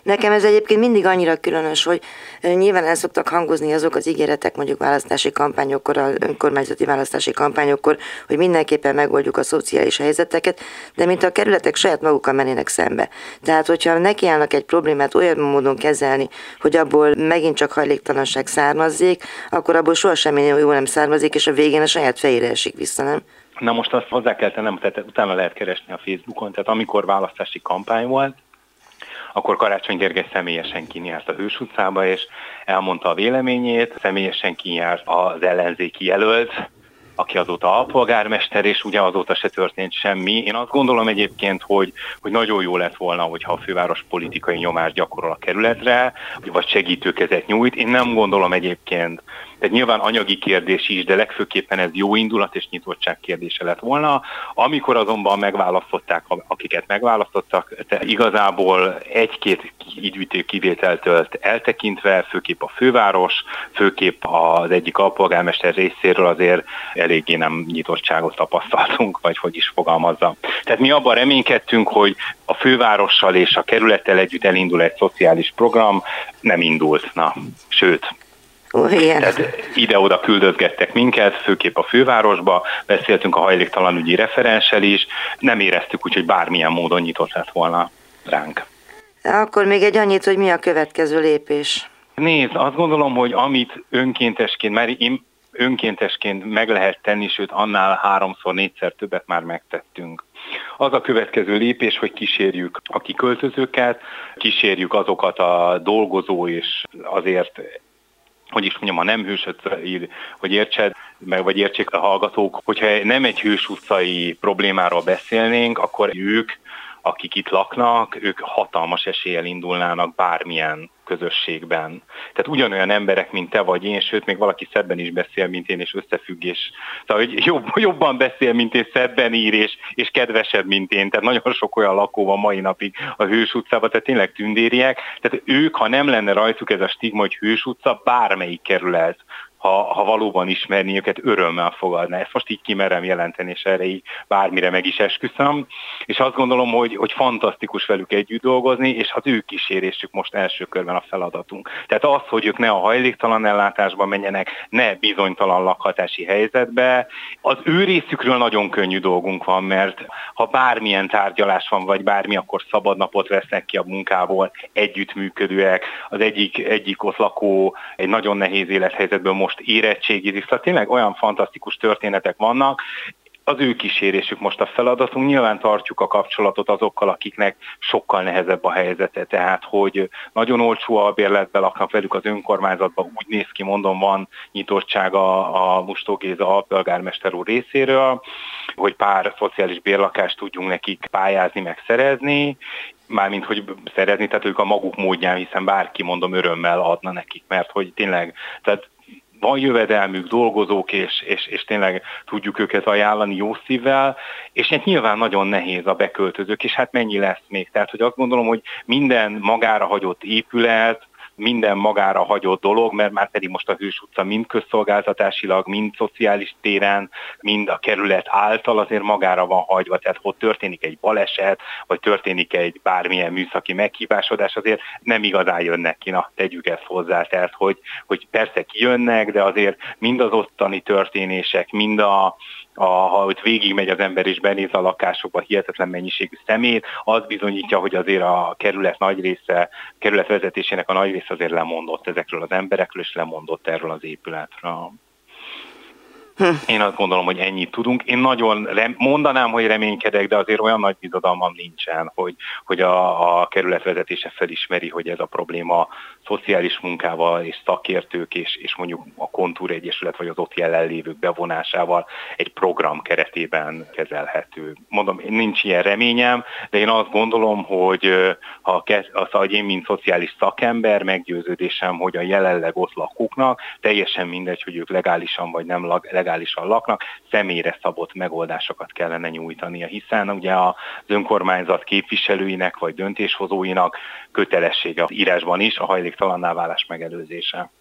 Speaker 2: Nekem ez egyébként mindig annyira különös, hogy nyilván el szoktak hangozni azok az ígéretek mondjuk választási kampányokkor, a önkormányzati választási kampányokkor, hogy mindenképpen megoldjuk a szociális helyzeteket, de mint a kerületek saját magukkal mennének szembe. Tehát, hogyha nekiállnak egy problémát olyan módon kezelni, hogy abból megint csak hajléktalanság származzék, akkor abból soha semmi jó nem származik, és a végén a saját fejére esik vissza, nem?
Speaker 4: Na most azt hozzá kell tennem, tehát utána lehet keresni a Facebookon, tehát amikor választási kampány volt, akkor Karácsony Gergely személyesen kinyárt a Hős utcába, és elmondta a véleményét, személyesen kinyárt az ellenzéki jelölt, aki azóta alpolgármester, és ugye azóta se történt semmi. Én azt gondolom egyébként, hogy, hogy nagyon jó lett volna, hogyha a főváros politikai nyomást gyakorol a kerületre, vagy segítőkezet nyújt. Én nem gondolom egyébként, tehát nyilván anyagi kérdés is, de legfőképpen ez jó indulat és nyitottság kérdése lett volna. Amikor azonban megválasztották, akiket megválasztottak, igazából egy-két ügyűjtő kivételtől eltekintve, főképp a főváros, főképp az egyik alpolgármester részéről azért eléggé nem nyitottságot tapasztaltunk, vagy hogy is fogalmazza. Tehát mi abban reménykedtünk, hogy a fővárossal és a kerülettel együtt elindul egy szociális program, nem indult. Na, sőt,
Speaker 2: igen.
Speaker 4: Tehát ide-oda küldözgettek minket, főképp a fővárosba, beszéltünk a hajléktalan ügyi referenssel is, nem éreztük úgy, hogy bármilyen módon nyitott lett volna ránk.
Speaker 2: Akkor még egy annyit, hogy mi a következő lépés?
Speaker 4: Nézd, azt gondolom, hogy amit önkéntesként, mert én önkéntesként meg lehet tenni, sőt annál háromszor, négyszer többet már megtettünk. Az a következő lépés, hogy kísérjük a kiköltözőket, kísérjük azokat a dolgozó és azért hogy is mondjam, a nem hős utcai, hogy értsed, meg vagy értsék a hallgatók, hogyha nem egy hős utcai problémáról beszélnénk, akkor ők akik itt laknak, ők hatalmas eséllyel indulnának bármilyen közösségben. Tehát ugyanolyan emberek, mint te vagy én, sőt, még valaki szebben is beszél, mint én, és összefüggés. Szóval, hogy jobb, jobban beszél, mint én, szebben ír, és, és kedvesebb, mint én. Tehát nagyon sok olyan lakó van mai napig a Hős utcában, tehát tényleg tündériek. Tehát ők, ha nem lenne rajtuk ez a stigma, hogy Hős utca, bármelyik kerület, ha, ha valóban ismerni őket, örömmel fogadná. Ezt most így kimerem jelenteni, és erre így bármire meg is esküszöm. És azt gondolom, hogy, hogy fantasztikus velük együtt dolgozni, és az ő kísérésük most első körben a feladatunk. Tehát az, hogy ők ne a hajléktalan ellátásba menjenek, ne bizonytalan lakhatási helyzetbe, az ő részükről nagyon könnyű dolgunk van, mert ha bármilyen tárgyalás van, vagy bármi, akkor szabad napot vesznek ki a munkából, együttműködőek. Az egyik, egyik ott lakó egy nagyon nehéz élethelyzetből most most érettségizik. Szóval tényleg olyan fantasztikus történetek vannak, az ő kísérésük most a feladatunk. Nyilván tartjuk a kapcsolatot azokkal, akiknek sokkal nehezebb a helyzete, tehát hogy nagyon olcsó a bérletbe laknak velük az önkormányzatban, úgy néz ki, mondom, van nyitottsága a Mustó Géza alpolgármester úr részéről, hogy pár szociális bérlakást tudjunk nekik pályázni, meg szerezni, mármint hogy szerezni, tehát ők a maguk módján, hiszen bárki mondom örömmel adna nekik, mert hogy tényleg, tehát van jövedelmük, dolgozók, és, és, és tényleg tudjuk őket ajánlani jó szívvel, és hát nyilván nagyon nehéz a beköltözők, és hát mennyi lesz még. Tehát, hogy azt gondolom, hogy minden magára hagyott épület, minden magára hagyott dolog, mert már pedig most a Hős utca mind közszolgáltatásilag, mind szociális téren, mind a kerület által azért magára van hagyva, tehát hogy történik egy baleset, vagy történik egy bármilyen műszaki meghívásodás, azért nem igazán jönnek ki, na tegyük ezt hozzá, tehát hogy, hogy persze kijönnek, de azért mind az ottani történések, mind a, a, ha ott végigmegy az ember és benéz a lakásokba hihetetlen mennyiségű szemét, az bizonyítja, hogy azért a kerület nagy része, kerület vezetésének a nagy része azért lemondott ezekről az emberekről, és lemondott erről az épületről. Hm. Én azt gondolom, hogy ennyit tudunk. Én nagyon rem, mondanám, hogy reménykedek, de azért olyan nagy bizodalmam nincsen, hogy, hogy a, a kerület vezetése felismeri, hogy ez a probléma szociális munkával és szakértők és, és mondjuk a Kontúr Egyesület vagy az ott jelenlévők bevonásával egy program keretében kezelhető. Mondom, nincs ilyen reményem, de én azt gondolom, hogy ha az, hogy én, mint szociális szakember, meggyőződésem, hogy a jelenleg ott lakóknak teljesen mindegy, hogy ők legálisan vagy nem legálisan laknak, személyre szabott megoldásokat kellene nyújtania, hiszen ugye az önkormányzat képviselőinek vagy döntéshozóinak kötelessége az írásban is a hajléktalanná válás megelőzése.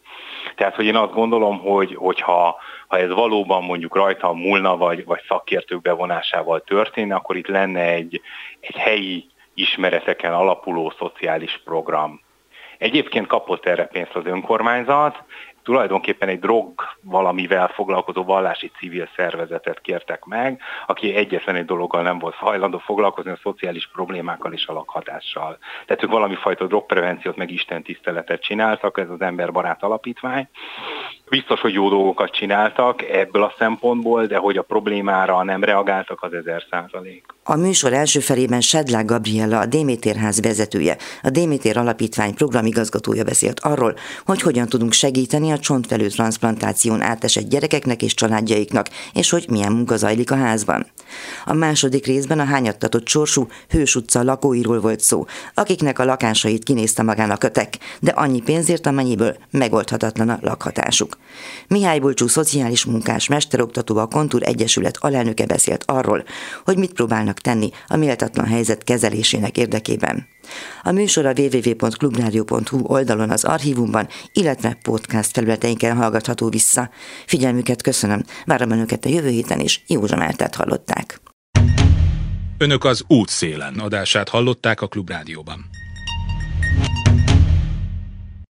Speaker 4: Tehát, hogy én azt gondolom, hogy, hogyha ha ez valóban mondjuk rajta múlna, vagy, vagy szakértők bevonásával történne, akkor itt lenne egy, egy helyi ismereteken alapuló szociális program. Egyébként kapott erre pénzt az önkormányzat, tulajdonképpen egy drog valamivel foglalkozó vallási civil szervezetet kértek meg, aki egyetlen egy dologgal nem volt hajlandó foglalkozni, a szociális problémákkal és a lakhatással. Tehát ők valami fajta drogprevenciót meg Isten tiszteletet csináltak, ez az emberbarát alapítvány, Biztos, hogy jó dolgokat csináltak ebből a szempontból, de hogy a problémára nem reagáltak, az ezer százalék.
Speaker 2: A műsor első felében Sedlák Gabriella, a Démétérház vezetője, a Démétér Alapítvány programigazgatója beszélt arról, hogy hogyan tudunk segíteni a csontvelő transplantáción átesett gyerekeknek és családjaiknak, és hogy milyen munka zajlik a házban. A második részben a hányattatott sorsú Hős utca lakóiról volt szó, akiknek a lakásait kinézte magának kötek, de annyi pénzért, amennyiből megoldhatatlan a lakhatásuk. Mihály Bulcsú szociális munkás mesteroktató a Kontúr Egyesület alelnöke beszélt arról, hogy mit próbálnak tenni a méltatlan helyzet kezelésének érdekében. A műsor a www.clubradio.hu oldalon az archívumban, illetve podcast felületeinken hallgatható vissza. Figyelmüket köszönöm, várom Önöket a jövő héten is, Józsa Mártát hallották.
Speaker 1: Önök az útszélen adását hallották a Klubrádióban.